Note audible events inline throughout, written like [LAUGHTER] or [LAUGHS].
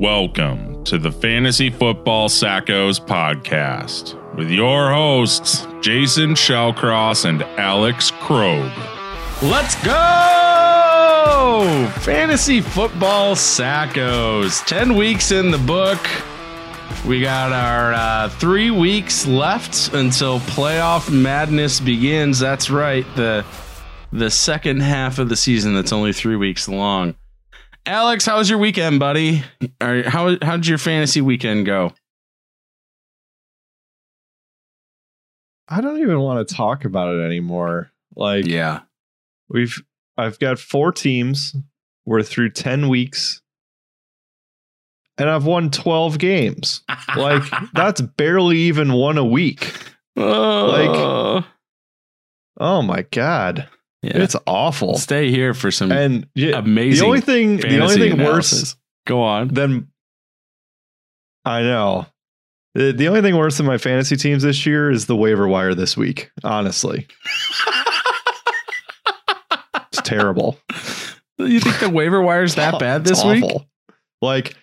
Welcome to the Fantasy Football Sackos podcast with your hosts, Jason Shellcross and Alex Krobe. Let's go! Fantasy football sackos. 10 weeks in the book. We got our uh, three weeks left until playoff madness begins. That's right. The the second half of the season that's only three weeks long. Alex, how was your weekend, buddy? Or how how did your fantasy weekend go? I don't even want to talk about it anymore. Like Yeah. we've I've got four teams. We're through 10 weeks. And I've won 12 games. Like [LAUGHS] that's barely even one a week. Like, Oh my god. Yeah. It's awful. stay here for some And yeah, amazing the only thing the only thing analysis. worse Go on. Then I know. The, the only thing worse than my fantasy teams this year is the waiver wire this week, honestly. [LAUGHS] It's terrible. You think the waiver wire's that Oh, [LAUGHS] bad this week? Like,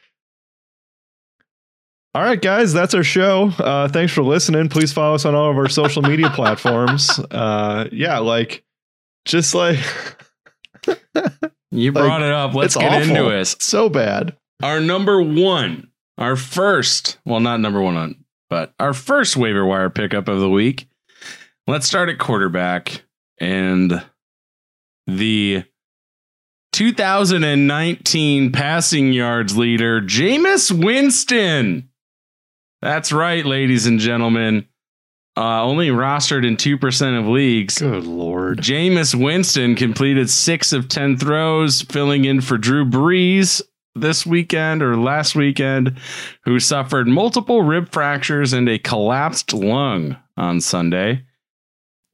all right, guys, that's our show. Uh, thanks for listening. Please follow us on all of our social media [LAUGHS] platforms. Uh, yeah, like, just like You brought it up. Let's get awful. into it. so bad. Our number one, our first, well, not number one on, but our first waiver wire pickup of the week. Let's start at quarterback and the 2019 passing yards leader, Jameis Winston. That's right, ladies and gentlemen. Uh, only rostered in 2% of leagues. Good lord. Jameis Winston completed six of 10 throws, filling in for Drew Brees this weekend or last weekend, who suffered multiple rib fractures and a collapsed lung on Sunday.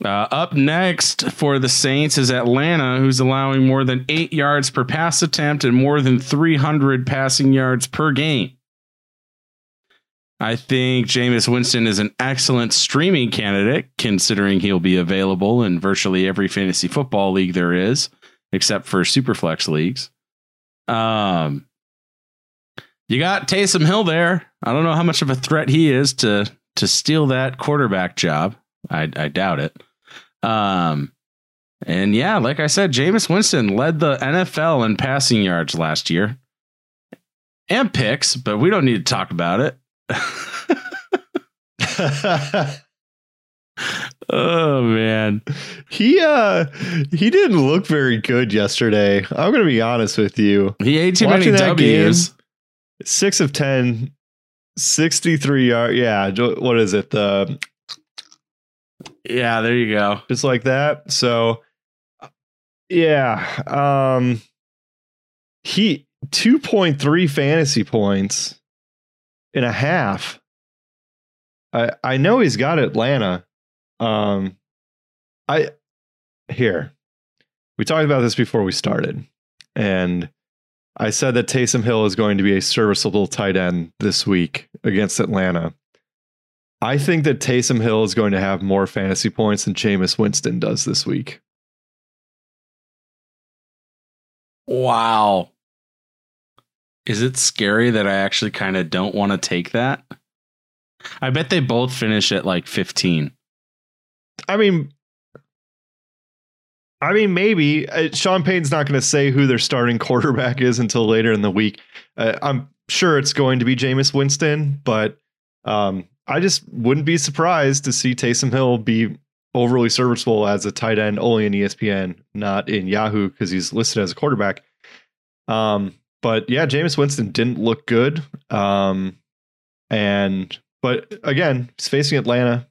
Uh, up next for the Saints is Atlanta, who's allowing more than eight yards per pass attempt and more than 300 passing yards per game. I think Jameis Winston is an excellent streaming candidate, considering he'll be available in virtually every fantasy football league there is, except for superflex leagues. Um, you got Taysom Hill there. I don't know how much of a threat he is to to steal that quarterback job. I, I doubt it. Um, and yeah, like I said, Jameis Winston led the NFL in passing yards last year and picks, but we don't need to talk about it. [LAUGHS] oh man. he uh he didn't look very good yesterday. I'm gonna be honest with you. He ate too Watching many that W's. Six of 10, 63 yard. Yeah, what is it? The Yeah, there you go. just like that. So yeah. Um he 2.3 fantasy points in a half. I I know he's got Atlanta. Um I here. We talked about this before we started. And I said that Taysom Hill is going to be a serviceable tight end this week against Atlanta. I think that Taysom Hill is going to have more fantasy points than Jameis Winston does this week. Wow. Is it scary that I actually kind of don't want to take that? I bet they both finish at like 15. I mean, I mean, maybe uh, Sean Payton's not going to say who their starting quarterback is until later in the week. Uh, I'm sure it's going to be Jameis Winston, but um, I just wouldn't be surprised to see Taysom Hill be overly serviceable as a tight end only in ESPN, not in Yahoo because he's listed as a quarterback. Um, but yeah, Jameis Winston didn't look good. Um, and but again, he's facing Atlanta.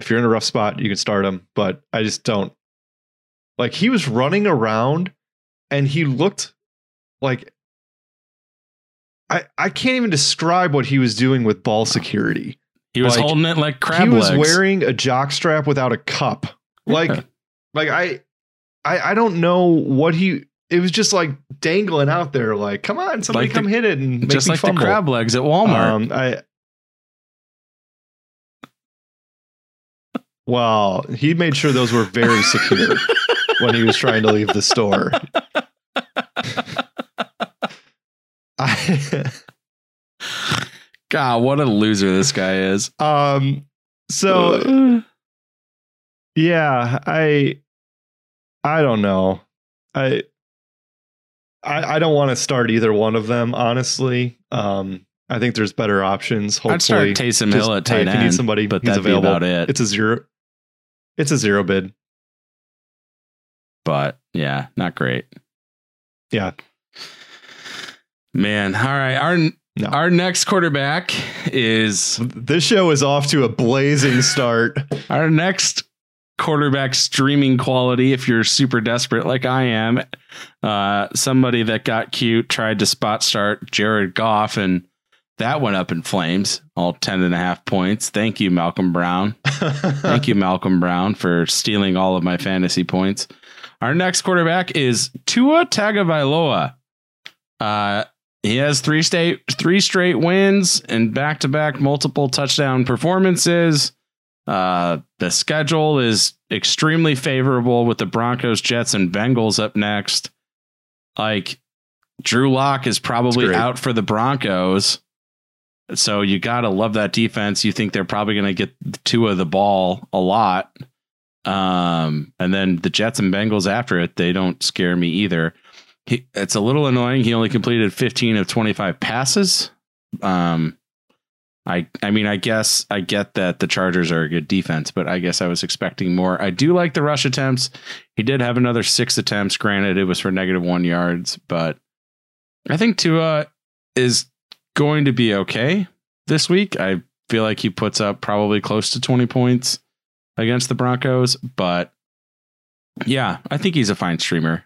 If you're in a rough spot, you can start him. But I just don't like he was running around and he looked like I I can't even describe what he was doing with ball security. He was Like, holding it like crab he was legs. wearing a jock strap without a cup. Like [LAUGHS] like I I I don't know what he it was just like dangling out there like come on somebody Like the- come hit it and make just like fumble. the crab legs at Walmart. Um, I well, he made sure those were very secure [LAUGHS] when he was trying to leave the store. I [LAUGHS] God, what a loser this guy is. um. So [SIGHS] yeah, I I don't know. I I, I don't want to start either one of them, honestly. Um, I think there's better options. Hopefully, I'd start Taysom Hill at hey, tight if you need somebody, but he's available. about it. It's a zero. It's a zero bid. but yeah, not great. Yeah. Man, all right. Our No. our next quarterback is This show is off to a blazing start. [LAUGHS] our next quarterback streaming quality. If you're super desperate, like I am, uh, somebody that got cute tried to spot start Jared Goff, and that went up in flames. All 10 and a half points. Thank you, Malcolm Brown. [LAUGHS] Thank you, Malcolm Brown, for stealing all of my fantasy points. Our next quarterback is Tua Tagovailoa. Uh, he has three state three straight wins and back to back multiple touchdown performances. Uh, the schedule is extremely favorable with the Broncos, Jets, and Bengals up next. Like Drew Lock is probably out for the Broncos. So you got to love that defense. You think they're probably going to get two of the ball a lot. Um, and then the Jets and Bengals after it, they don't scare me either. He, it's a little annoying. He only completed 15 of 25 passes. Um, I, I mean, I guess I get that the Chargers are a good defense, but I guess I was expecting more. I do like the rush attempts. He did have another six attempts. Granted, it was for negative one yards, but I think Tua is going to be okay this week. I feel like he puts up probably close to 20 points against the Broncos, but yeah, I think he's a fine streamer.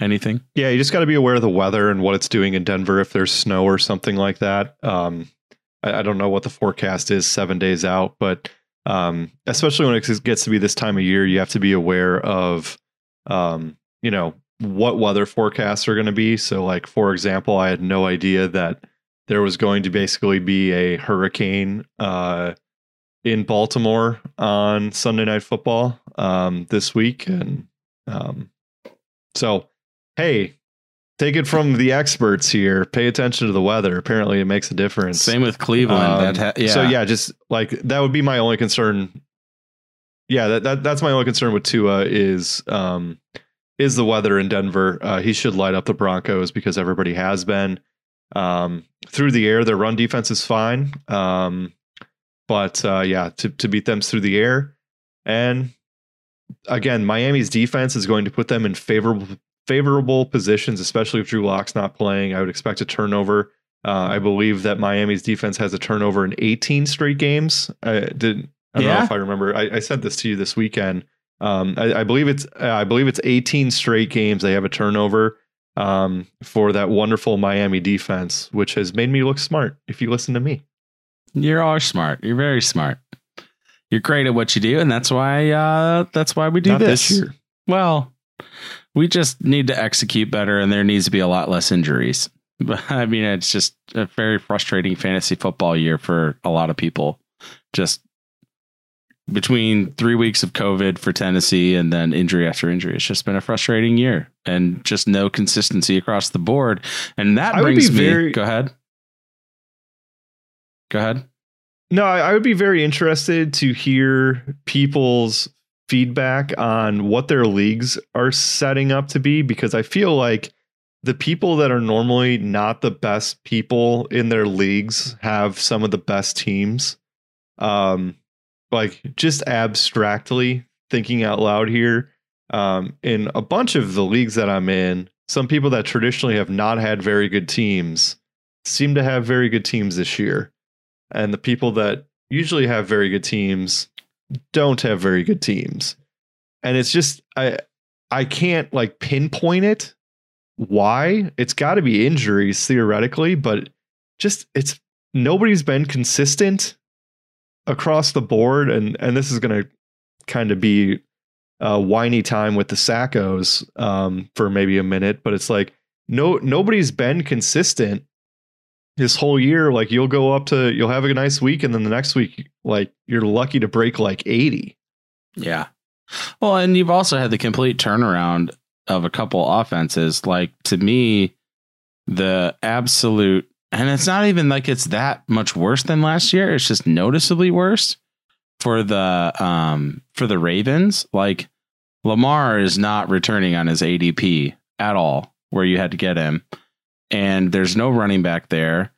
Anything? Yeah, you just got to be aware of the weather and what it's doing in Denver if there's snow or something like that. Um, I, I don't know what the forecast is seven days out, but um, especially when it gets to be this time of year, you have to be aware of, um, you know, what weather forecasts are going to be. So, like for example, I had no idea that there was going to basically be a hurricane uh, in Baltimore on Sunday Night Football um, this week, and um, so hey, take it from the experts here. Pay attention to the weather. Apparently, it makes a difference. Same with Cleveland. Um, that ha- yeah. So yeah, just like that would be my only concern. Yeah, that, that that's my only concern with Tua is um is the weather in Denver. Uh, he should light up the Broncos because everybody has been. Um, through the air, their run defense is fine. Um, but uh, yeah, to to beat them through the air, and again, Miami's defense is going to put them in favorable favorable positions, especially if Drew Lock's not playing. I would expect a turnover. Uh, I believe that Miami's defense has a turnover in 18 straight games. I did. I don't know if I remember. I, I said this to you this weekend. Um, I, I believe it's. I believe it's 18 straight games they have a turnover um, for that wonderful Miami defense, which has made me look smart. If you listen to me, You're all smart. You're very smart. You're great at what you do, and that's why uh that's why we do not this. this year. Well, we just need to execute better, and there needs to be a lot less injuries. [LAUGHS] But I mean, it's just a very frustrating fantasy football year for a lot of people. Just between three weeks of COVID for Tennessee and then injury after injury, it's just been a frustrating year, and just no consistency across the board. And that I brings me. very- Go ahead. Go ahead. No, I, I would be very interested to hear people's feedback on what their leagues are setting up to be because I feel like the people that are normally not the best people in their leagues have some of the best teams. Um, like just abstractly thinking out loud here, um, in a bunch of the leagues that I'm in, some people that traditionally have not had very good teams seem to have very good teams this year and the people that usually have very good teams don't have very good teams. And it's just i i can't like pinpoint it why. It's got to be injuries theoretically but just it's nobody's been consistent across the board and and this is going to kind of be a whiny time with the sackos um for maybe a minute but it's like no nobody's been consistent this whole year like you'll go up to you'll have a nice week and then the next week like you're lucky to break like 80 Yeah. Well, and you've also had the complete turnaround of a couple offenses. Like to me, the absolute and it's not even like it's that much worse than last year. It's just noticeably worse for the um for the Ravens. Like Lamar is not returning on his ADP at all where you had to get him. And there's no running back there.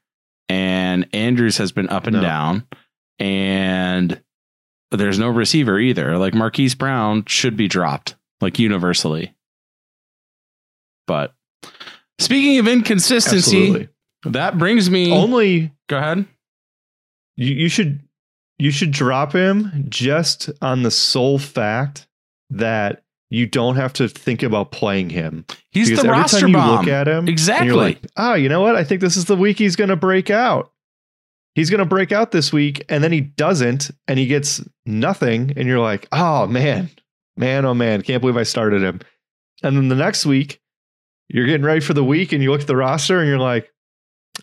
And Andrews has been up and No. down. And there's no receiver either. Like Marquise Brown should be dropped, like universally. But speaking of inconsistency, Absolutely. that brings me. Only go ahead. you, you should you should drop him just on the sole fact that you don't have to think about playing him. He's because the every roster time you bomb. look at him, Exactly. you're like, oh, you know what? I think this is the week he's going to break out. He's going to break out this week, and then he doesn't, and he gets nothing, and you're like, oh man, man, oh man, can't believe I started him. And then the next week, you're getting ready for the week, and you look at the roster, and you're like,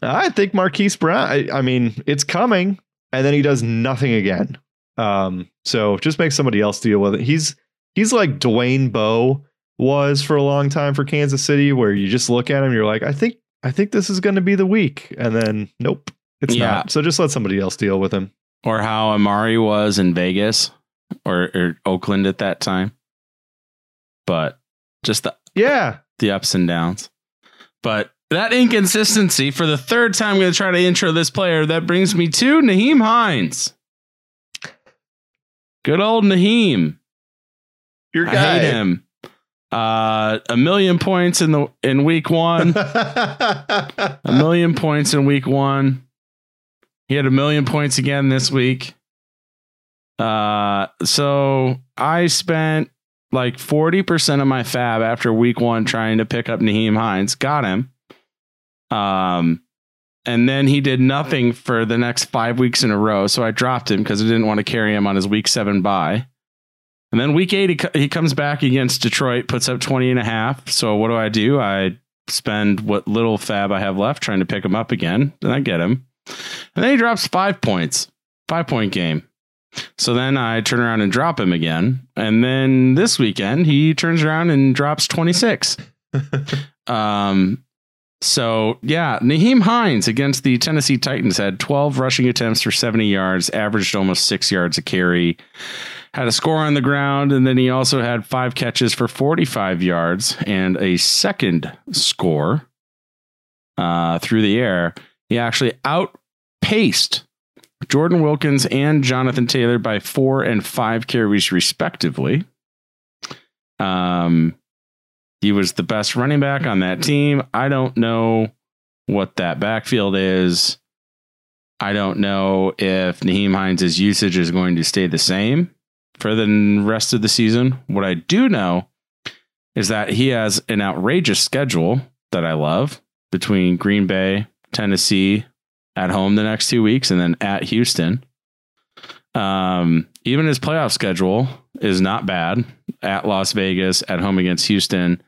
I think Marquise Brown. I, I mean, it's coming, and then he does nothing again. Um, so just make somebody else deal with it. He's he's like Dwayne Bowe was for a long time for Kansas City, where you just look at him, you're like, I think I think this is going to be the week, and then nope, it's Yeah. not. So just let somebody else deal with him. or how Amari was in Vegas or, or Oakland at that time. But just the, Yeah, the ups and downs. But that inconsistency for the third time, I'm going to try to intro this player. That brings me to Nyheim Hines. Good old Nyheim. Your I hate him. Uh, a million points in the in week one. [LAUGHS] a million points in week one. He had a million points again this week. Uh, so I spent like 40% of my fab after week one trying to pick up Nyheim Hines. Got him. Um, and then he did nothing for the next five weeks in a row. So I dropped him because I didn't want to carry him on his week seven bye. And then week eight, he, he comes back against Detroit, puts up 20 and a half. So what do I do? I spend what little fab I have left trying to pick him up again. Then I get him. And then he drops five points, five point game. So then I turn around and drop him again. And then this weekend, he turns around and drops 26. [LAUGHS] um, so yeah, Nyheim Hines against the Tennessee Titans had 12 rushing attempts for 70 yards, averaged almost six yards a carry, had a score on the ground, and then he also had five catches for 45 yards and a second score uh, through the air. He actually outpaced Jordan Wilkins and Jonathan Taylor by four and five carries, respectively. Um, he was the best running back on that team. I don't know what that backfield is. I don't know if Nyheim Hines' usage is going to stay the same for the rest of the season. What I do know is that he has an outrageous schedule that I love between Green Bay, Tennessee, at home the next two weeks, and then at Houston. Um, even his playoff schedule is not bad. At Las Vegas, at home against Houston,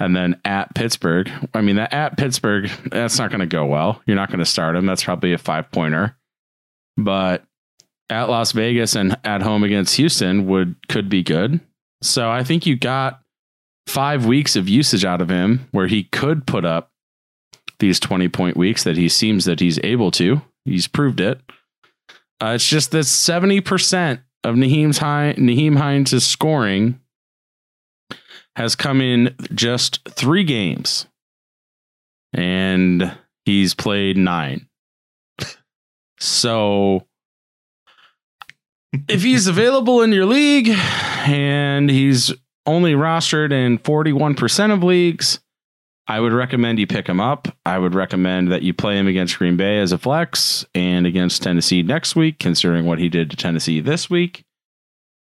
and then at Pittsburgh. I mean, that at Pittsburgh, that's not going to go well. You're not going to start him. That's probably a five pointer. But at Las Vegas and at home against Houston would could be good. So I think you got five weeks of usage out of him where he could put up these 20 point weeks that he seems that he's able to. He's proved it. Uh, it's just that 70% of Nyheim's high, Nyheim Hines' scoring has come in just three games. And he's played nine. So if he's available in your league and he's only rostered in 41% of leagues, I would recommend you pick him up. I would recommend that you play him against Green Bay as a flex and against Tennessee next week, considering what he did to Tennessee this week.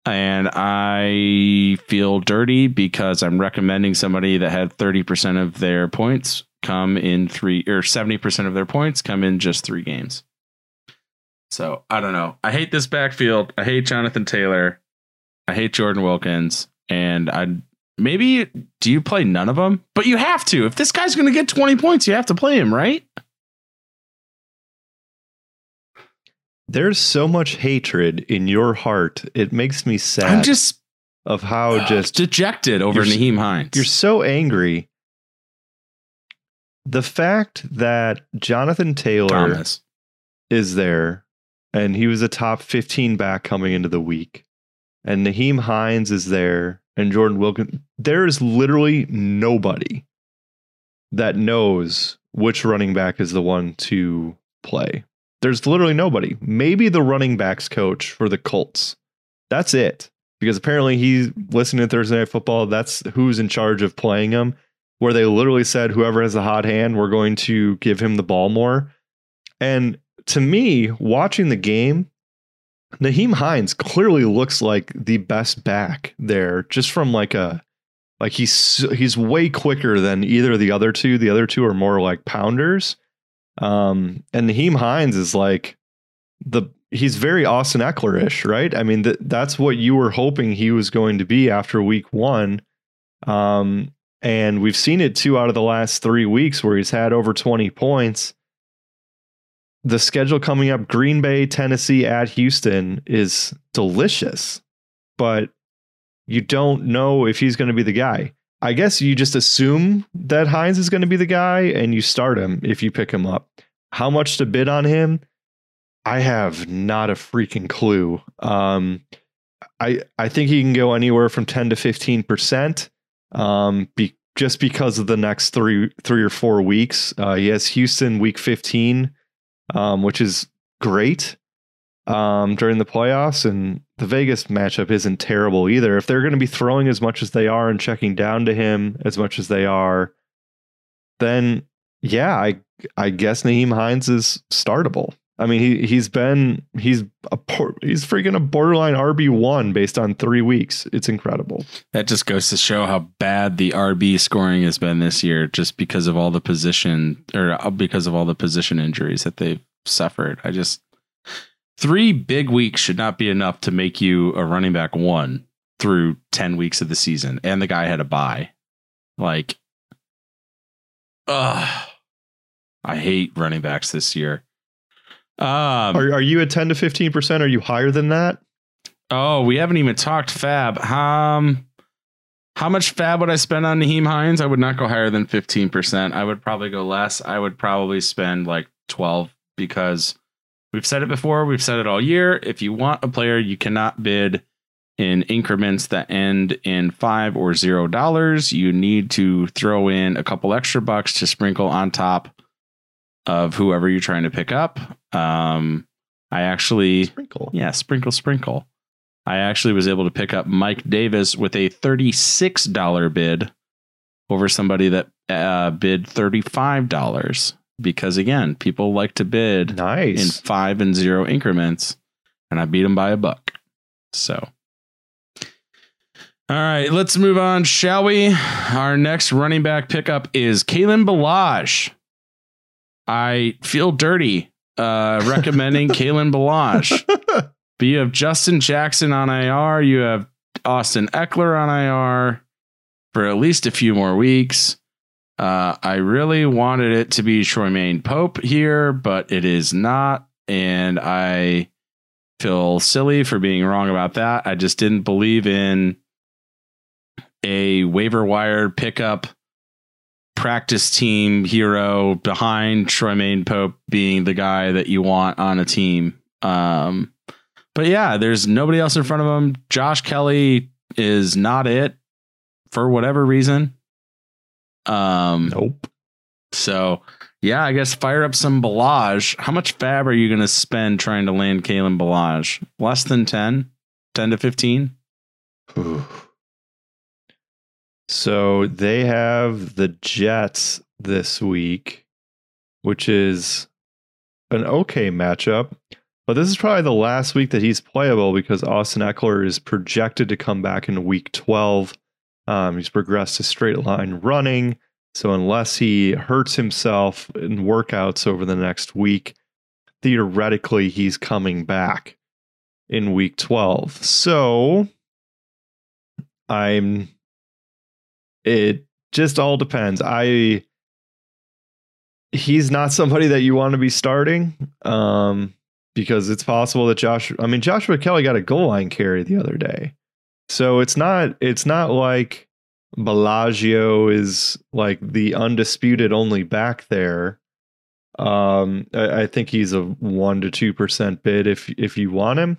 And I feel dirty because I'm recommending somebody that had 30% of their points come in three or 70% of their points come in just three games. So I don't know. I hate this backfield. I hate Jonathan Taylor. I hate Jordan Wilkins. And I maybe do you play none of them? But you have to. If this guy's going to get 20 points, you have to play him, right? There's so much hatred in your heart. It makes me sad. I'm just of how just dejected over Nyheim Hines. you're so angry. The fact that Jonathan Taylor Thomas. is there and he was a top 15 back coming into the week, and Nyheim Hines is there and Jordan Wilkins, there is literally nobody that knows which running back is the one to play. There's literally nobody. Maybe the running backs coach for the Colts. That's it. Because apparently he's listening to Thursday Night Football. That's who's in charge of playing him. Where they literally said, whoever has the hot hand, we're going to give him the ball more. And to me, watching the game, Nyheim Hines clearly looks like the best back there, just from like a like he's he's way quicker than either of the other two. The other two are more like pounders. Um, and Nyheim Hines is like the he's very Austin Ekeler-ish, right? I mean, th- that's what you were hoping he was going to be after week one. Um, and we've seen it two out of the last three weeks where he's had over 20 points. The schedule coming up Green Bay, Tennessee at Houston is delicious, but you don't know if he's going to be the guy. I guess you just assume that Hines is going to be the guy and you start him if you pick him up. How much to bid on him? I have not a freaking clue. Um, I I think he can go anywhere from ten to fifteen percent. Um, be, just because of the next three three or four weeks. Uh, he has Houston week fifteen, um, which is great um, during the playoffs, and the Vegas matchup isn't terrible either. If they're going to be throwing as much as they are and checking down to him as much as they are, then yeah, I I guess Nyheim Hines is startable. I mean, he he's been he's a he's freaking a borderline RB one based on three weeks. It's incredible. That just goes to show how bad the RB scoring has been this year, just because of all the position or uh, because of all the position injuries that they've suffered. I just three big weeks should not be enough to make you a running back one through ten weeks of the season, and the guy had a bye. Like, ugh, I hate running backs this year. Um, Are are you at ten to fifteen percent? Are you higher than that? Oh, we haven't even talked fab. Um, how much fab would I spend on Nyheim Hines? I would not go higher than 15%. I would probably go less. I would probably spend like 12 because we've said it before. We've said it all year. If you want a player, you cannot bid in increments that end in five or zero dollars. You need to throw in a couple extra bucks to sprinkle on top of whoever you're trying to pick up. Um, I actually Sprinkle. yeah, sprinkle, sprinkle. I actually was able to pick up Mike Davis with a $36 bid over somebody that uh, bid $35 because, again, people like to bid nice in five and zero increments, and I beat them by a buck. So, all right, let's move on, shall we? Our next running back pickup is Kalen Ballage. I feel dirty uh, recommending [LAUGHS] Kalen Ballage. [LAUGHS] But you have Justin Jackson on IR. You have Austin Ekeler on IR for at least a few more weeks. Uh, I really wanted it to be Troymaine Pope here, but it is not. And I feel silly for being wrong about that. I just didn't believe in a waiver wire pickup practice team hero behind Troymaine Pope being the guy that you want on a team. Um, but yeah, there's nobody else in front of him. Josh Kelley is not it for whatever reason. Um, nope. so yeah, I guess fire up some Ballage. How much fab are you going to spend trying to land Kalen Ballage? Less than 10, 10 to 15? So they have the Jets this week, which is an okay matchup. But this is probably the last week that he's playable because Austin Ekeler is projected to come back in week 12. Um, he's progressed to straight line running. So unless he hurts himself in workouts over the next week, theoretically he's coming back in week 12. So I'm it just all depends. I he's not somebody that you want to be starting um because it's possible that Josh I mean Joshua Kelley got a goal line carry the other day. So it's not it's not like Bellagio is like the undisputed only back there. Um, I, I think he's a one to two percent bid if if you want him.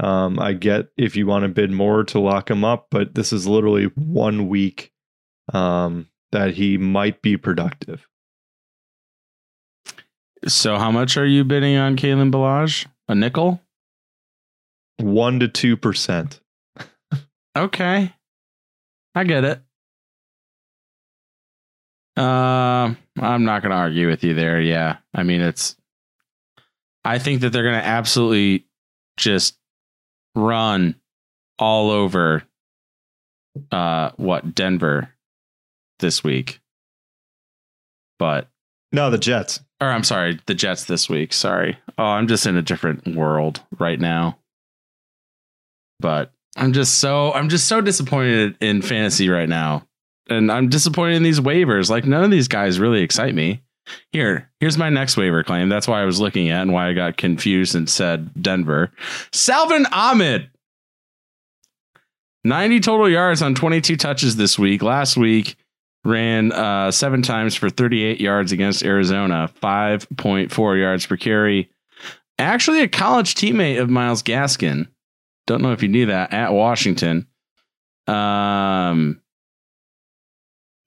Um, I get if you want to bid more to lock him up, but this is literally one week um, that he might be productive. So how much are you bidding on Kalen Ballage? A nickel? One to two percent. Okay. I get it. Uh, I'm not going to argue with you there. Yeah. I mean, it's, I think that they're going to absolutely just run all over, uh, what, Denver this week. But, No, the Jets. or I'm sorry, the Jets this week. Sorry. Oh, I'm just in a different world right now. But I'm just so I'm just so disappointed in fantasy right now. And I'm disappointed in these waivers. Like none of these guys really excite me. Here, here's my next waiver claim. That's why I was looking at and why I got confused and said Denver. Salvon Ahmed. 90 total yards on 22 touches this week. Last week ran uh, seven times for 38 yards against Arizona, 5.4 yards per carry. Actually, a college teammate of Myles Gaskin. Don't know if you knew that at Washington. Um,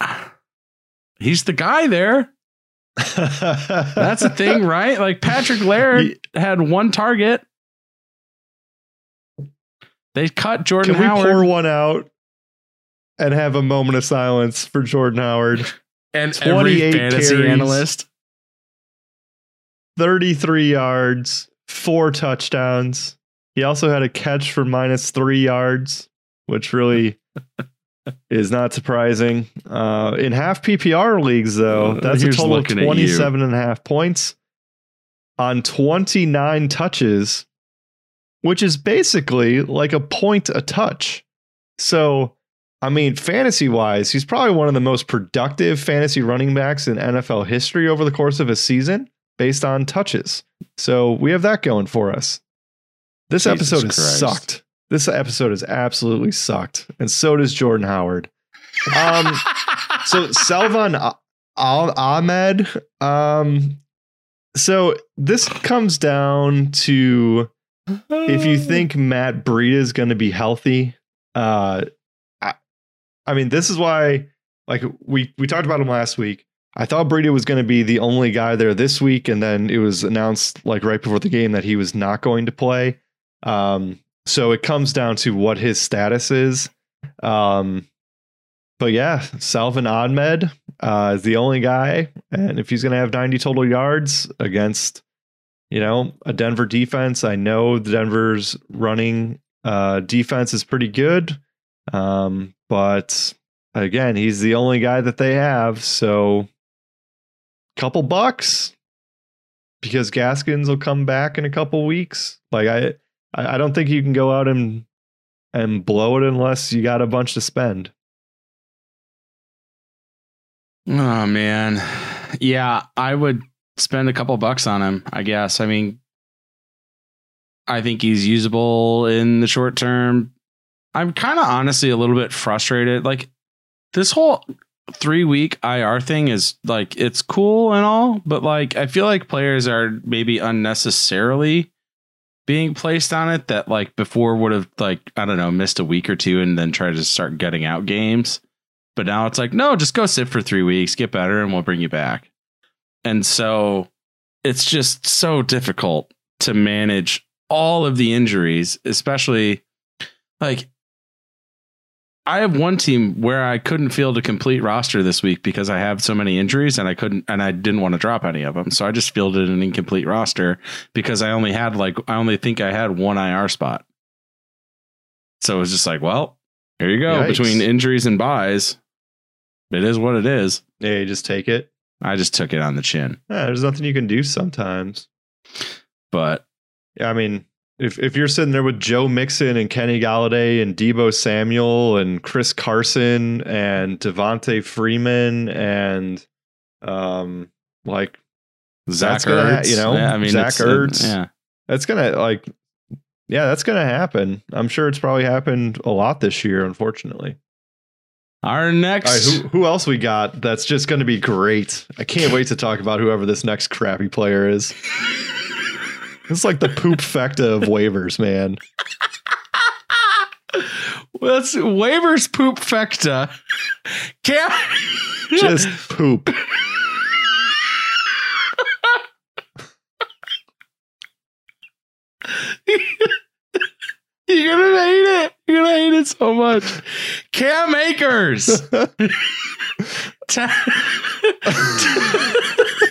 [SIGHS] he's the guy there. [LAUGHS] That's a thing, right? Like Patrick Laird had one target. They cut Jordan Can we Howard pour one out and have a moment of silence for Jordan Howard? [LAUGHS] and every 28 fantasy carries. analyst. 33 yards, four touchdowns. He also had a catch for minus three yards, which really [LAUGHS] is not surprising. Uh, in half PPR leagues, though, Uh, that's a total of looking 27 and a half points on 29 touches, which is basically like a point a touch. So, I mean, fantasy wise, he's probably one of the most productive fantasy running backs in NFL history over the course of a season based on touches. So we have that going for us. This Jesus episode has Christ. sucked. This episode has absolutely sucked. And so does Jordan Howard. Um, so [LAUGHS] Salvon Ah- Ah- Ahmed. Um, so this comes down to if you [LAUGHS] think Matt Breida is going to be healthy, uh, I mean, this is why, like we we talked about him last week. I thought Breida was going to be the only guy there this week, and then it was announced like right before the game that he was not going to play. Um, so it comes down to what his status is. Um, but yeah, Salvon Ahmed uh, is the only guy, and if he's going to have 90 total yards against you know, a Denver defense. I know the Denver's running uh, defense is pretty good, um, but again, he's the only guy that they have. So, couple bucks because Gaskins will come back in a couple weeks. Like I, I don't think you can go out and and blow it unless you got a bunch to spend. Oh man. Yeah, I would spend a couple bucks on him, I guess. I mean I think he's usable in the short term. I'm kind of honestly a little bit frustrated. Like this whole 3 week IR thing is like it's cool and all, but like I feel like players are maybe unnecessarily being placed on it that like before would have like I don't know, missed a week or two and then tried to start getting out games. But now it's like, no, just go sit for three weeks, get better, and we'll bring you back. And so it's just so difficult to manage all of the injuries, especially like I have one team where I couldn't field a complete roster this week because I have so many injuries and I couldn't and I didn't want to drop any of them. So I just fielded an incomplete roster because I only had like I only think I had one IR spot. So it was just like, well, here you go. Yikes. Between injuries and buys, it is what it is. Yeah, you just take it. I just took it on the chin. Yeah, there's nothing you can do sometimes. But Yeah, I mean, if if you're sitting there with Joe Mixon and Kenny Golladay and Deebo Samuel and Chris Carson and Devonta Freeman and um like Zach gonna Ertz, you know, yeah, I mean, Zach Ertz. yeah, that's gonna like yeah, that's gonna happen. I'm sure it's probably happened a lot this year, unfortunately. Our next right, who, who else we got that's just going to be great? I can't wait to talk about whoever this next crappy player is. [LAUGHS] It's like the poop fecta of waivers, man. Let's waivers poop fecta. Cam [LAUGHS] Just poop. You're gonna hate it. You're gonna hate it so much. Cam Akers. [LAUGHS] [LAUGHS]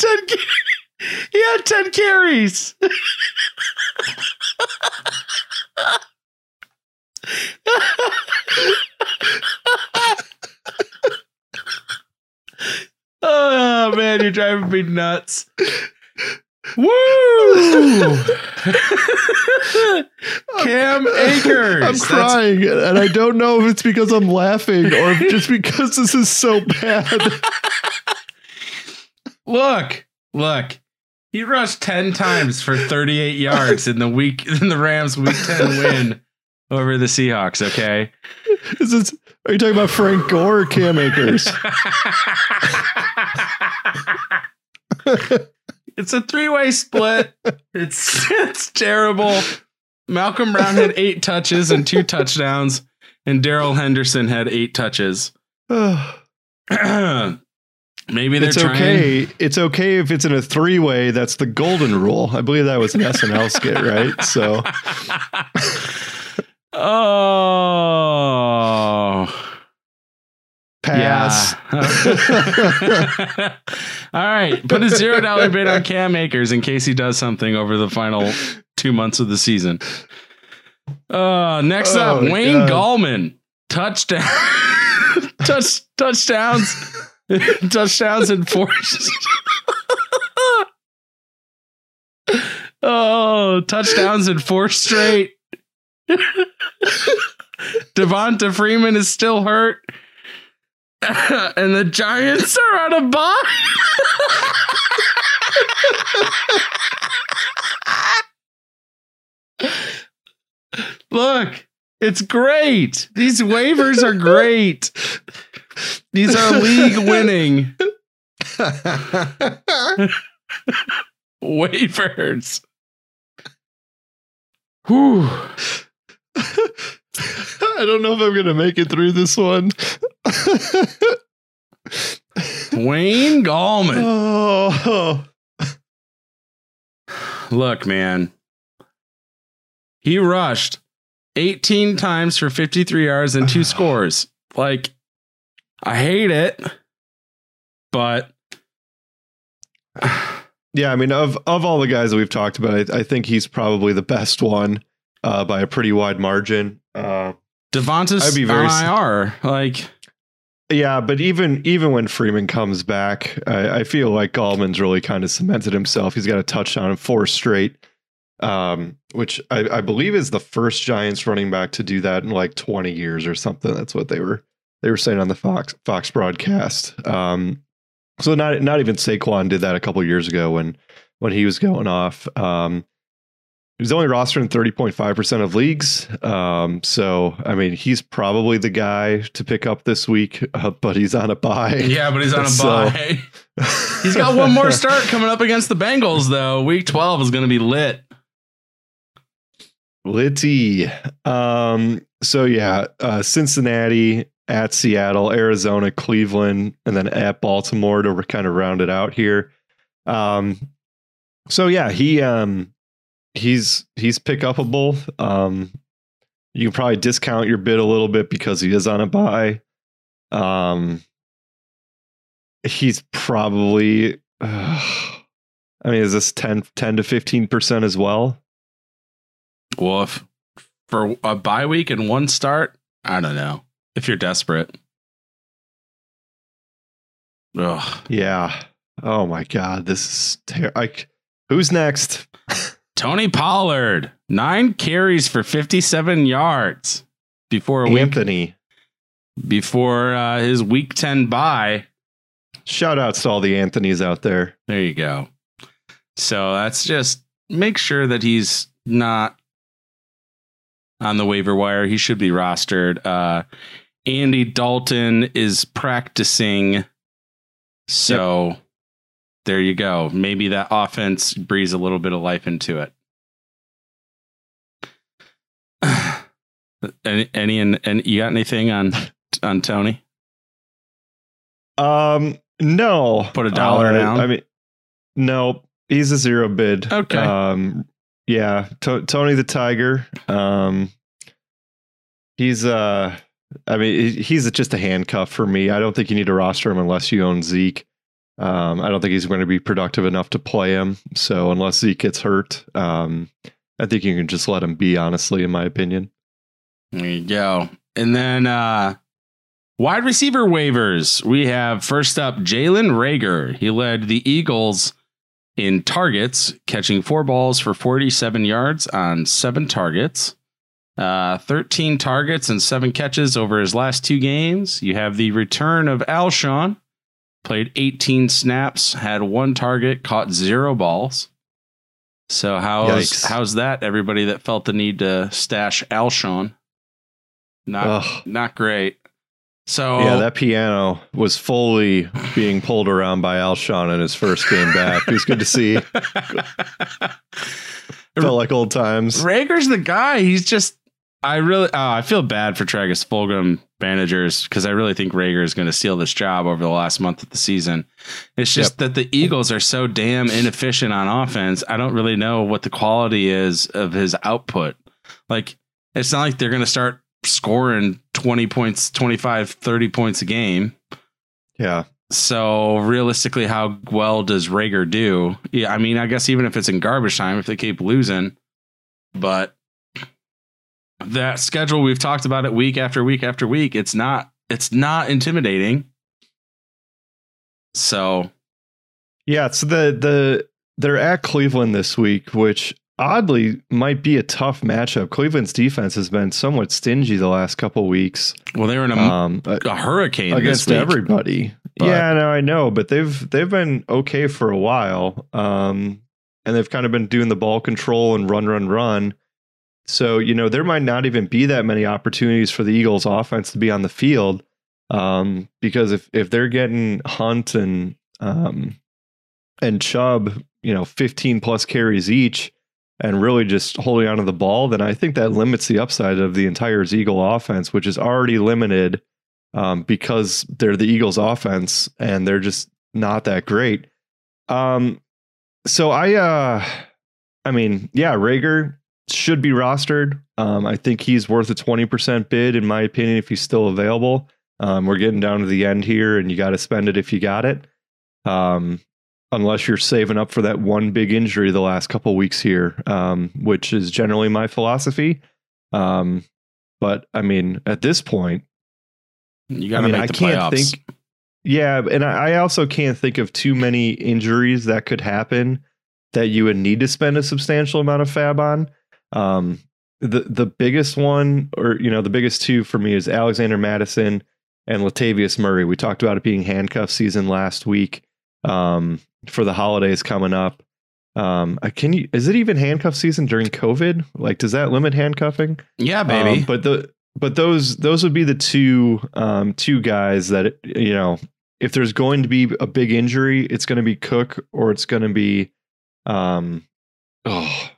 Ta- he had 10 ca- [LAUGHS] he had 10 carries. [LAUGHS] oh man, you're driving me nuts. Woo! [LAUGHS] Cam Akers. I'm crying, and I don't know if it's because I'm laughing or just because this is so bad. Look, look. He rushed 10 times for 38 yards in the week [LAUGHS] in the Rams week 10 win over the Seahawks, okay? Is this, are you talking about Frank Gore or Cam Akers? [LAUGHS] it's a three-way split. It's it's terrible. Malcolm Brown had 8 touches and 2 touchdowns and Darrell Henderson had 8 touches. [SIGHS] [CLEARS THROAT] Maybe they're it's trying okay. It's okay if it's in a three way. That's the golden rule. I believe that was an SNL skit, right? So [LAUGHS] oh. pass. Yeah. [LAUGHS] All right. Put a zero dollar bid on Cam Akers in case he does something over the final two months of the season. Uh, next Oh, up, Wayne God. Gallman. Touchdown. [LAUGHS] Touch touchdowns. [LAUGHS] touchdowns and force. oh, touchdowns in four straight. Devonta Freeman is still hurt. and the Giants are on a bye. Look, it's great. These waivers are great. [LAUGHS] These are league [LAUGHS] winning [LAUGHS] waivers. Whew. I don't know if I'm gonna make it through this one. Wayne Gallman. oh, Look, man. He rushed 18 times for 53 yards and two [SIGHS] scores. Like, I hate it, but yeah. I mean, of of all the guys that we've talked about, I, I think he's probably the best one uh, by a pretty wide margin. Uh, Devonta's I'd be very on IR. Like, Yeah, but even even when Freeman comes back, I, I feel like Gallman's really kind of cemented himself. He's got a touchdown in four straight, um, which I, I believe is the first Giants running back to do that in like 20 years or something. That's what they were they were saying on the Fox Fox broadcast. Um, so not not even Saquon did that a couple years ago when when he was going off. Um, He's only rostered in 30.5% of leagues. Um, so, I mean, he's probably the guy to pick up this week, [LAUGHS] uh, but he's on a buy. yeah, but he's on a [LAUGHS] So- bye. [LAUGHS] He's got one more start coming up against the Bengals, though. Week 12 is going to be lit. Litty. Um, so, yeah, uh, Cincinnati at Seattle, Arizona, Cleveland, and then at Baltimore to kind of round it out here. Um, so, yeah, he um, he's he's pick upable. Um, you can probably discount your bid a little bit because he is on a buy. Um, he's probably, uh, [SIGHS] I mean, is this 10, 10 to 15% as well? Woof. For a bye week and one start, I don't know. If you're desperate. Ugh. Yeah. Oh my God. This is ter- I, who's next? Tony Pollard, nine carries for 57 yards before week Anthony. before uh, his week 10 bye. Shout outs to all the Anthony's out there. There you go. So that's just make sure that he's not on the waiver wire. He should be rostered. Uh, Andy Dalton is practicing. So there you go. Maybe that offense breathes a little bit of life into it. [SIGHS] any, any and, and you got anything on on Tony? Um, no. Put a dollar Uh, down? I mean, no. He's a zero bid. Okay. Um, yeah. To- Tony the Tiger. Um, he's uh, I mean, he's just a handcuff for me. I don't think you need to roster him unless you own Zeke. Um, I don't think he's going to be productive enough to play him. So unless Zeke gets hurt, um, I think you can just let him be. Honestly, in my opinion. There you go. And then uh wide receiver waivers. We have first up Jalen Reagor. He led the Eagles in targets, catching four balls for 47 yards on seven targets. Uh, 13 targets and seven catches over his last two games. You have the return of Alshon, played 18 snaps, had one target, caught zero balls. So how's Yikes. how's that? Everybody that felt the need to stash Alshon, not Ugh. not great. So Yeah, that piano was fully being pulled around by Alshon in his first game back. It was good to see. [LAUGHS] Felt like old times. Reagor's the guy. He's just I really oh, I feel bad for Travis Fulgham managers because I really think Reagor is going to steal this job over the last month of the season. It's just that the Eagles are so damn inefficient on offense. I don't really know what the quality is of his output. Like it's not like they're going to start scoring 20 points, 25, 30 points a game. Yeah. So realistically, how well does Reagor do? Yeah, I mean, I guess even if it's in garbage time, if they keep losing, but that schedule we've talked about it week after week after week. It's not. It's not intimidating. So Yeah. So the the they're at Cleveland this week, which oddly might be a tough matchup. Cleveland's defense has been somewhat stingy the last couple weeks. well, they were in a, Um, uh, a hurricane against everybody. But- yeah, no, I know, but they've they've been okay for a while. Um, and they've kind of been doing the ball control and run, run, run. So you know there might not even be that many opportunities for the Eagles' offense to be on the field, um, because if if they're getting Hunt and um, and Chubb, you know, fifteen plus carries each. And really just holding onto the ball, then I think that limits the upside of the entire Eagle offense, which is already limited um, because they're the Eagles' offense and they're just not that great. Um, so I, uh, I mean, yeah, Reagor should be rostered. Um, I think he's worth a twenty percent bid, in my opinion, if he's still available. Um, we're getting down to the end here, and you got to spend it if you got it. Um, unless you're saving up for that one big injury the last couple weeks here, um, which is generally my philosophy. Um, but I mean, at this point, You got to I mean, make I the can't playoffs. think. Yeah, and I I also can't think of too many injuries that could happen that you would need to spend a substantial amount of fab on. Um, the the biggest one, or you know, the biggest two for me is Alexander Mattison and Latavius Murray. We talked about it being handcuff season last week um, for the holidays coming up. Um, can you is it even handcuff season during COVID? Like, does that limit handcuffing? yeah, baby. Um, but the but those those would be the two um two guys that you know if there's going to be a big injury, it's going to be Cook or it's going to be um oh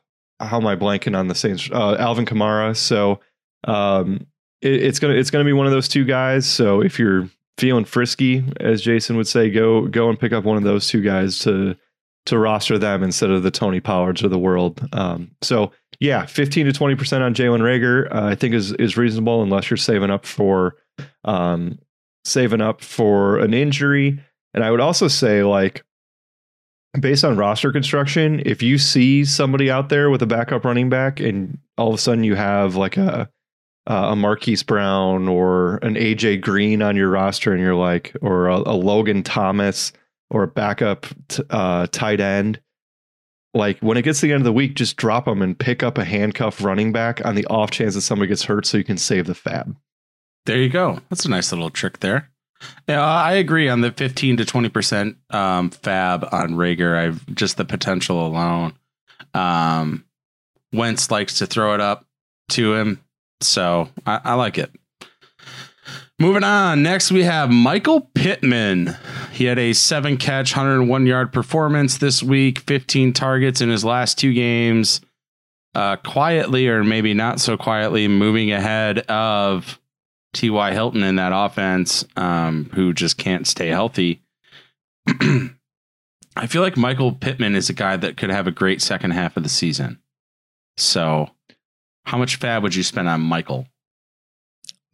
how am I blanking on the Saints? Uh, Alvin Kamara. So um it, it's gonna it's gonna be one of those two guys. So if you're feeling frisky, as Jason would say, go go and pick up one of those two guys to to roster them instead of the Tony Pollards of the world. Um, so yeah, 15 to 20% on Jalen Reagor, uh, I think is, is reasonable unless you're saving up for, um, saving up for an injury. And I would also say like, based on roster construction, if you see somebody out there with a backup running back and all of a sudden you have like a, a Marquise Brown or an AJ Green on your roster and you're like, or a, a Logan Thomas or a backup t- uh, tight end, like when it gets to the end of the week, just drop them and pick up a handcuff running back on the off chance that somebody gets hurt so you can save the fab. there you go. That's a nice little trick there. Yeah, I agree on the 15 to 20% um, fab on Reagor. I've just the potential alone. Um, Wentz likes to throw it up to him. So I, I like it. Moving on. Next, we have Michael Pittman. He had a seven catch, 101 yard performance this week, 15 targets in his last two games. Uh, quietly, or maybe not so quietly, moving ahead of T.Y. Hilton in that offense, um, who just can't stay healthy. [CLEARS THROAT] I feel like Michael Pittman is a guy that could have a great second half of the season. So, how much fab would you spend on Michael?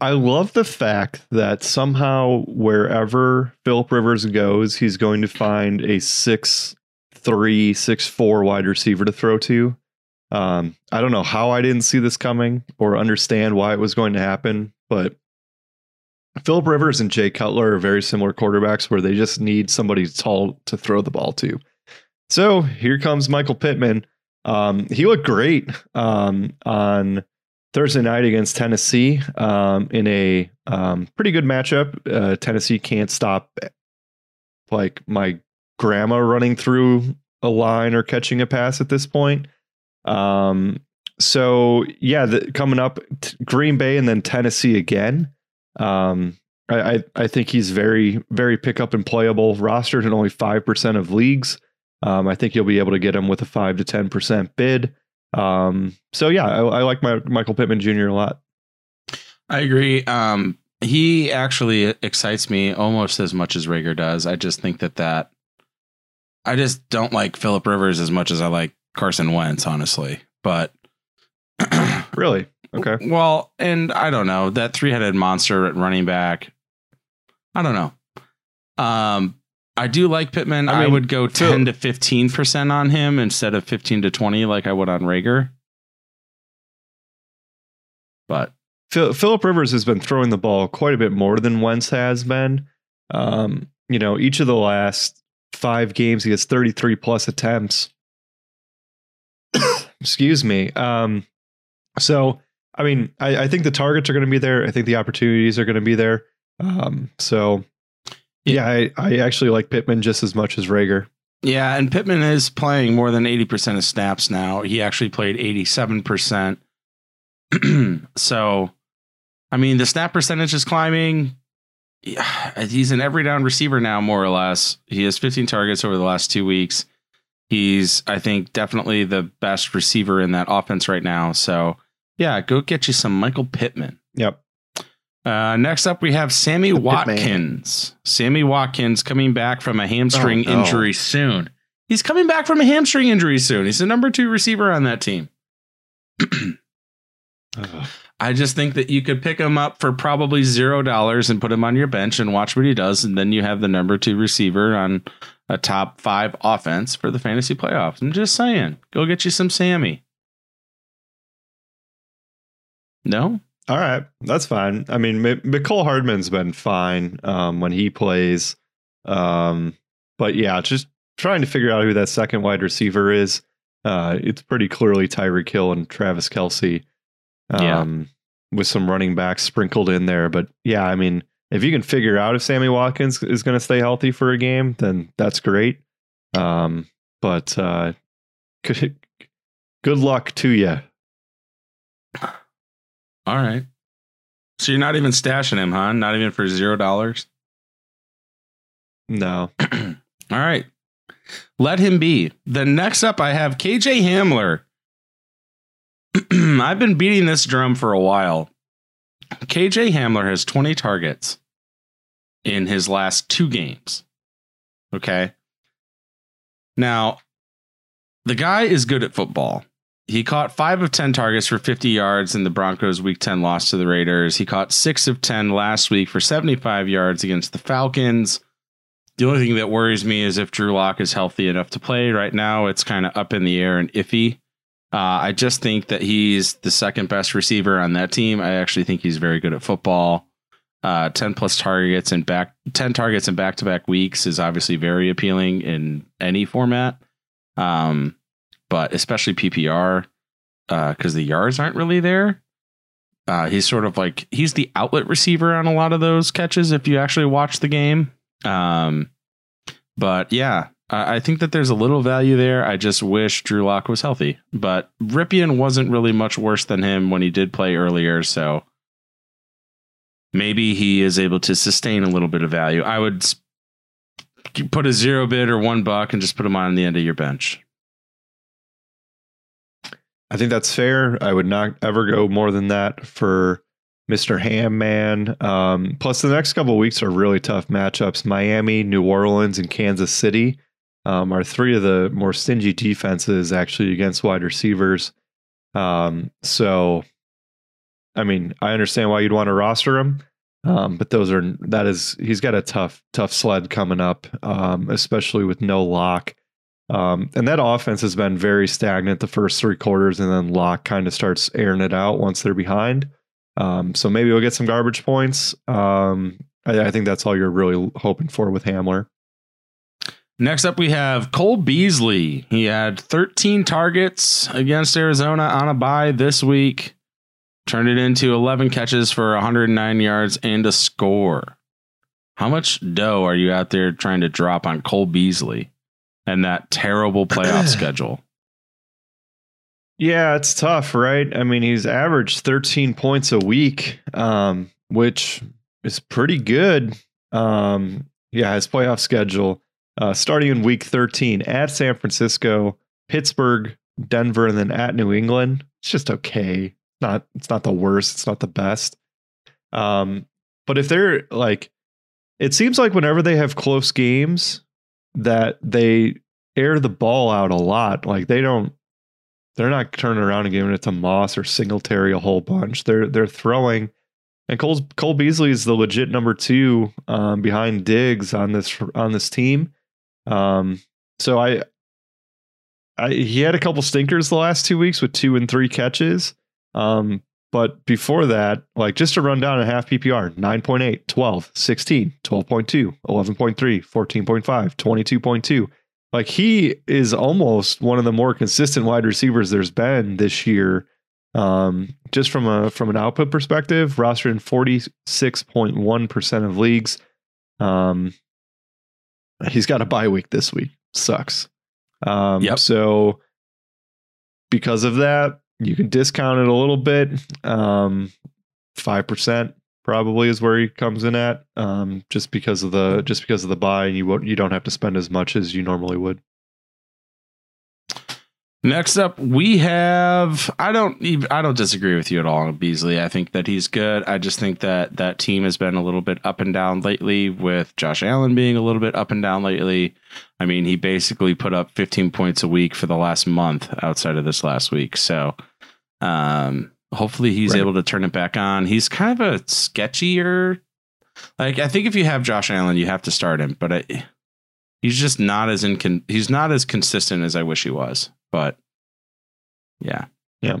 I love the fact that somehow wherever Philip Rivers goes, he's going to find a six three, six four wide receiver to throw to. Um, I don't know how I didn't see this coming or understand why it was going to happen, but Philip Rivers and Jay Cutler are very similar quarterbacks where they just need somebody tall to throw the ball to. So here comes Michael Pittman. Um, he looked great um, on Thursday night against Tennessee um, in a um, pretty good matchup. Uh, Tennessee can't stop like my grandma running through a line or catching a pass at this point. Um, so yeah, the, coming up t- Green Bay and then Tennessee again. Um, I, I, think he's very very pick up and playable. Rostered in only five percent of leagues. Um, I think you'll be able to get him with a five to ten percent bid. Um, so yeah, I, I like my Michael Pittman Jr. a lot. I agree. Um, he actually excites me almost as much as Reagor does. I just think that that I just don't like Philip Rivers as much as I like Carson Wentz, honestly. But really, okay. Well, and I don't know that three-headed monster at running back. I don't know. Um, I do like Pittman. I, I mean, mean, would go ten to fifteen percent on him instead of fifteen to twenty, like I would on Reagor. But Philip Rivers has been throwing the ball quite a bit more than Wentz has been. Um, you know, each of the last five games, he has 33 plus attempts. [COUGHS] Excuse me. Um, so, I mean, I, I think the targets are going to be there. I think the opportunities are going to be there. Um, so, yeah, I, I actually like Pittman just as much as Reagor. yeah, and Pittman is playing more than eighty percent of snaps now. He actually played eighty-seven percent. [CLEARS THROAT] so, I mean, the snap percentage is climbing. Yeah, he's an every down receiver now, more or less. He has 15 targets over the last two weeks. He's, I think, definitely the best receiver in that offense right now. So, yeah, go get you some Michael Pittman. Yep. Uh, next up, we have Sammy Pittman. Watkins. Sammy Watkins coming back from a hamstring Oh, no. injury soon. He's coming back from a hamstring injury soon. He's the number two receiver on that team. [CLEARS THROAT] I just think that you could pick him up for probably zero dollars and put him on your bench and watch what he does, and then you have the number two receiver on a top five offense for the fantasy playoffs. I'm just saying, go get you some Sammy. No, All right, that's fine. I mean, M- Mecole Hardman's been fine um, when he plays, um, but yeah, just trying to figure out who that second wide receiver is. Uh, it's pretty clearly Tyreek Hill and Travis Kelce, Yeah. um, with some running backs sprinkled in there. But yeah, I mean, if you can figure out if Sammy Watkins is going to stay healthy for a game, then that's great. Um, but uh, good, good luck to you. All right. So you're not even stashing him, huh? Not even for zero dollars. No, [CLEARS THROAT] All right. Let him be. The next up, I have KJ Hamler. [CLEARS THROAT] I've been beating this drum for a while. KJ Hamler has 20 targets in his last two games. Okay. Now, the guy is good at football. He caught five of 10 targets for 50 yards in the Broncos' week 10 loss to the Raiders. He caught six of 10 last week for 75 yards against the Falcons. The only thing that worries me is if Drew Lock is healthy enough to play. Right now, it's kind of up in the air and iffy. Uh, I just think that he's the second best receiver on that team. I actually think he's very good at football. Uh, 10 plus targets and back 10 targets in back to back weeks is obviously very appealing in any format. Um, but especially PPR, because the yards aren't really there. Uh, he's sort of like he's the outlet receiver on a lot of those catches if you actually watch the game. Um, but yeah, I I think that there's a little value there. I just wish Drew Lock was healthy, but Rypien wasn't really much worse than him when he did play earlier. So maybe he is able to sustain a little bit of value. I would put a zero bid or one buck and just put him on the end of your bench. I think that's fair. I would not ever go more than that for Mr. Ham Man. Um, plus, the next couple weeks are really tough matchups. Miami, New Orleans, and Kansas City um, are three of the more stingy defenses actually against wide receivers. Um, so, I mean, I understand why you'd want to roster him. Um, but those are that is he's got a tough tough sled coming up, um, especially with no lock. Um, and that offense has been very stagnant the first three quarters, and then Lock kind of starts airing it out once they're behind. Um, so maybe we'll get some garbage points. Um, I, I think that's all you're really hoping for with Hamler. Next up, we have Cole Beasley. He had 13 targets against Arizona on a bye this week, turned it into 11 catches for 109 yards and a score. How much dough are you out there trying to drop on Cole Beasley and that terrible playoff [CLEARS THROAT] schedule? Yeah, it's tough, right? I mean, he's averaged 13 points a week, um, which is pretty good. Um, yeah, his playoff schedule uh, starting in week 13 at San Francisco, Pittsburgh, Denver, and then at New England. It's just okay. Not it's not the worst. It's not the best. Um, but if they're like, it seems like whenever they have close games, that they air the ball out a lot. Like they don't they're not turning around and giving it to Moss or Singletary a whole bunch. They're they're throwing, and Cole's, Cole Beasley is the legit number two um, behind Diggs on this on this team. Um, so I, I he had a couple stinkers the last two weeks with two and three catches. Um, but before that, like just to run down a half PPR 9.8, 12, 16, 12.2, 11.3, 14.5, 22.2 like he is almost one of the more consistent wide receivers there's been this year. Um, just from a from an output perspective, rostered in forty six point one percent of leagues. Um, he's got a bye week this week. Sucks. Um, Yep. So because of that, you can discount it a little bit. Um, five percent probably is where he comes in at um, just because of the just because of the bye and you won't you don't have to spend as much as you normally would Next up, we have I don't even I don't disagree with you at all Beasley. I think that he's good. I just think that that team has been a little bit up and down lately with Josh Allen being a little bit up and down lately. I mean, he basically put up 15 points a week for the last month outside of this last week. So, um hopefully he's Right. able to turn it back on. He's kind of a sketchier like I think if you have Josh Allen, you have to start him, but I, he's just not as in he's not as consistent as I wish he was. But yeah. Yeah.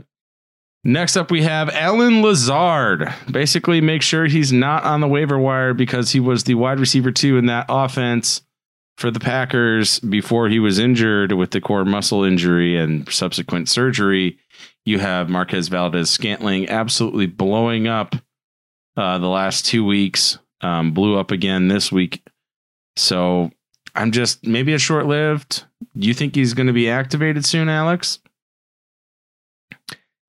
Next up, we have Allen Lazard. Basically, make sure he's not on the waiver wire because he was the wide receiver two in that offense for the Packers before he was injured with the core muscle injury and subsequent surgery. You have Marquez Valdes Scantling absolutely blowing up uh, the last two weeks, um, blew up again this week. So I'm just maybe a short lived. Do you think he's going to be activated soon, Alex?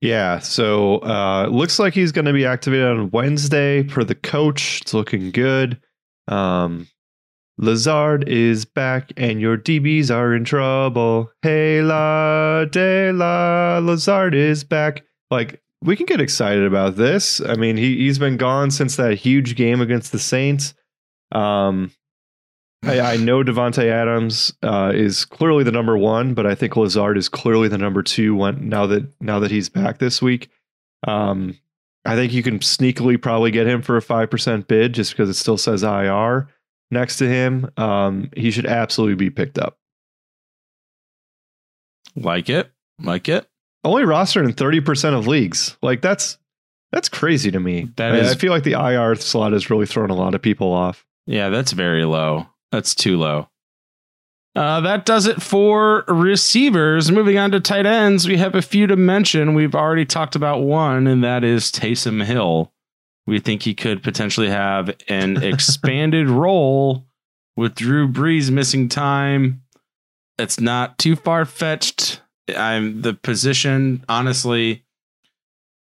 yeah so uh looks like he's going to be activated on wednesday per the coach it's looking good um lazard is back and your dbs are in trouble. Hey la de la lazard is back. Like we can get excited about this. I mean he, he's been gone since that huge game against the saints. Um I, I know Davante Adams uh, is clearly the number one, but I think Lazard is clearly the number two. When now that now that he's back this week, um, I think you can sneakily probably get him for a five percent bid just because it still says IR next to him. Um, he should absolutely be picked up. Like it. Like it. Only rostered in thirty percent of leagues. Like that's that's crazy to me. That I, is- I feel like the IR slot has really thrown a lot of people off. Yeah, that's very low. That's too low. Uh, that does it for receivers. Moving on to tight ends, we have a few to mention. We've already talked about one, and that is Taysom Hill. We think he could potentially have an [LAUGHS] expanded role with Drew Brees missing time. It's not too far fetched. I'm the position, honestly,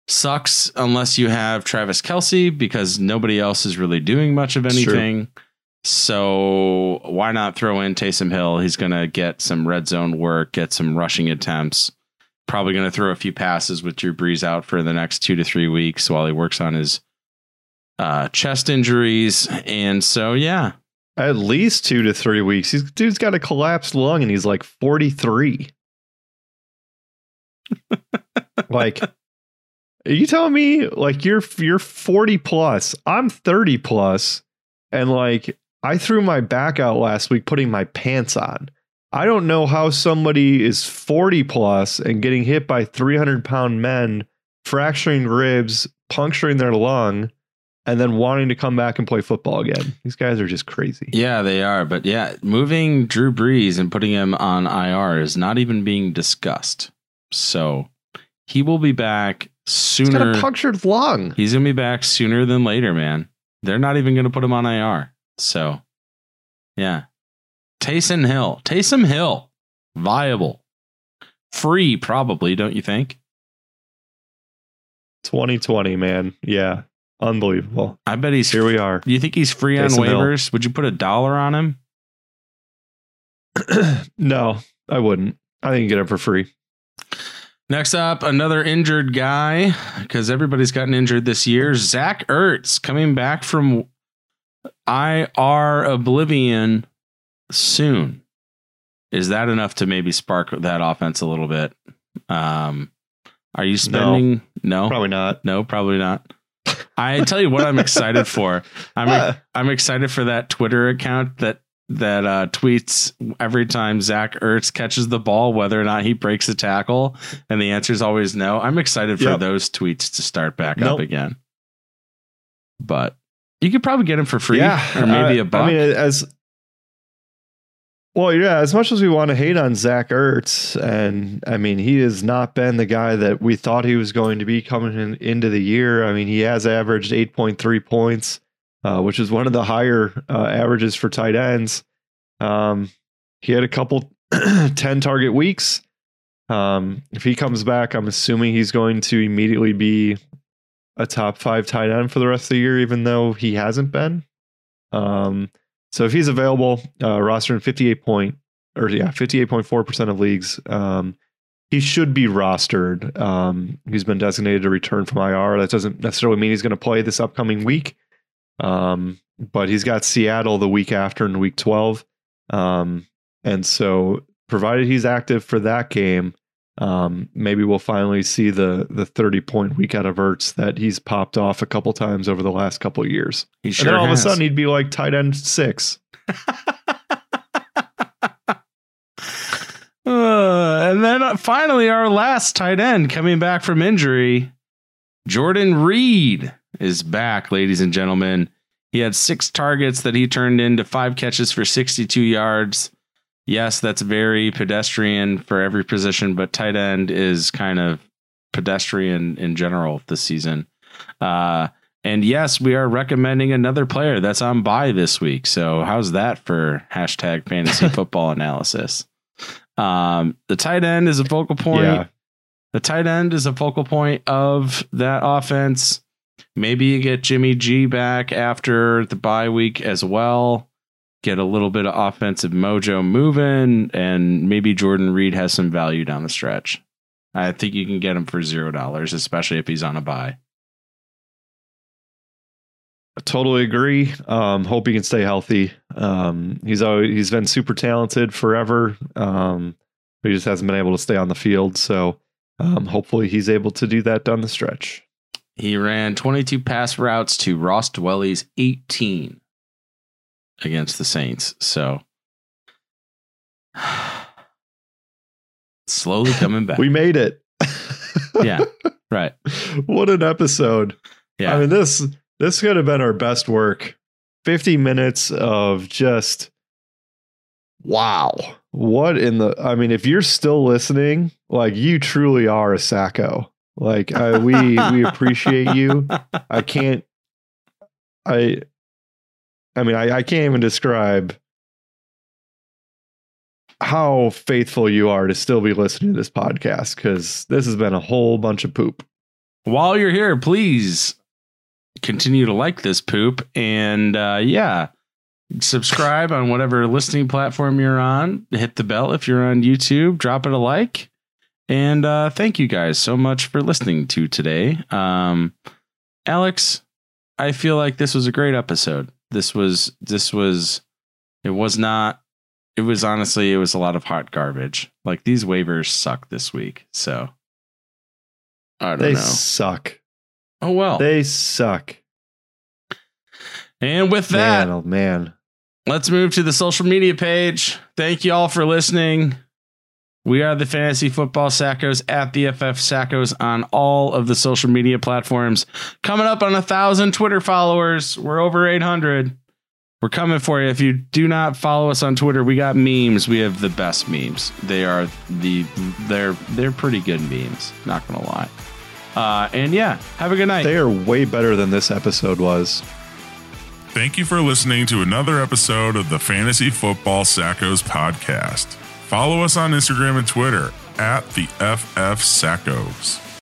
sucks unless you have Travis Kelce because nobody else is really doing much of anything. So why not throw in Taysom Hill? He's going to get some red zone work, get some rushing attempts. Probably going to throw a few passes with Drew Brees out for the next two to three weeks while he works on his uh, chest injuries. And so, yeah, At least two to three weeks. He's dude's got a collapsed lung and he's like 43. [LAUGHS] like are you telling me like you're you're 40 plus, I'm 30 plus, and like I threw my back out last week putting my pants on. I don't know how somebody is 40 plus and getting hit by 300 pound men, fracturing ribs, puncturing their lung, and then wanting to come back and play football again. These guys are just crazy. Yeah, they are. But yeah, moving Drew Brees and putting him on IR is not even being discussed. So he will be back He's got sooner. a punctured lung. He's going to be back sooner than later, man. They're not even going to put him on IR. So yeah. Taysom Hill. Taysom Hill. Viable. Free, probably, don't you think? 2020, man. Yeah. Unbelievable. I bet he's Here we are. Do you think he's free on Taysom Hill. waivers? Would you put a dollar on him? [CLEARS THROAT] no, I wouldn't. I think you get him for free. Next up, another injured guy because everybody's gotten injured this year. Zach Ertz coming back from IR Oblivion soon. Is that enough to maybe spark that offense a little bit? Um, are you spending? No, Probably not. no, probably not. I tell you what, I'm excited for. I'm Uh, [LAUGHS] I'm excited for that Twitter account that that uh, tweets every time Zach Ertz catches the ball, whether or not he breaks a tackle, and the answer is always no. I'm excited for Yep. those tweets to start back Nope. up again. But you could probably get him for free, yeah, or maybe uh, a buck. I mean, as well, yeah. As much as we want to hate on Zach Ertz, and I mean, he has not been the guy that we thought he was going to be coming in, into the year. I mean, he has averaged 8.3 points, uh, which is one of the higher uh, averages for tight ends. Um, he had a couple [CLEARS THROAT] 10 target weeks. Um, if he comes back, I'm assuming he's going to immediately be a top five tight end for the rest of the year, even though he hasn't been. Um, so if he's available, uh, roster in 58 point or yeah, 58.4% of leagues, um, he should be rostered. Um, he's been designated to return from IR. That doesn't necessarily mean he's going to play this upcoming week. Um, but he's got Seattle the week after in week 12. Um, and so provided he's active for that game, um, maybe we'll finally see the the 30 point week out of Ertz that he's popped off a couple times over the last couple of years. he and then all has. of a sudden he'd be like tight end six. [LAUGHS] Uh, and then uh, finally, our last tight end coming back from injury, Jordan Reed is back, ladies and gentlemen. He had six targets that he turned into five catches for 62 yards. Yes, that's very pedestrian for every position, but tight end is kind of pedestrian in general this season. Uh, and yes, we are recommending another player that's on bye this week. So how's that for hashtag fantasy [LAUGHS] football analysis? Um, the tight end is a focal point. Yeah. The tight end is a focal point of that offense. Maybe you get Jimmy G back after the bye week as well. Get a little bit of offensive mojo moving, and maybe Jordan Reed has some value down the stretch. I think you can get him for zero dollars, especially if he's on a bye. I totally agree. Um, hope he can stay healthy. Um, he's always he's been super talented forever. Um, but he just hasn't been able to stay on the field. So um, hopefully he's able to do that down the stretch. He ran 22 pass routes to Ross Dwelley's 18 against the Saints. So [SIGHS] slowly coming back. [LAUGHS] We made it. [LAUGHS] yeah, right. [LAUGHS] what an episode. Yeah. I mean this this could have been our best work. 50 minutes of just wow. What in the? I mean, if you're still listening, like you truly are a Sacko. Like I, we we appreciate you. I can't. I. I mean, I, I can't even describe how faithful you are to still be listening to this podcast because this has been a whole bunch of poop. While you're here, please continue to like this poop and uh, yeah, subscribe on whatever listening platform you're on. Hit the bell if you're on YouTube. Drop it a like. And uh, thank you guys so much for listening to today. Um, Alex, I feel like this was a great episode. This was this was it was not it was honestly it was a lot of hot garbage. Like these waivers suck this week. So I don't They know. suck. Oh well. They suck. and with that, Man, oh man. let's move to the social media page. Thank you all for listening. We are the Fantasy Football Sackos at the FF Sackos on all of the social media platforms. Coming up on a thousand Twitter followers. We're over 800. We're coming for you. If you do not follow us on Twitter, we got memes. We have the best memes. They are the they're they're pretty good memes. Not gonna lie. Uh, and yeah, have a good night. They are way better than this episode was. Thank you for listening to another episode of the Fantasy Football Sackos podcast. Follow us on Instagram and Twitter at the FF Sackos.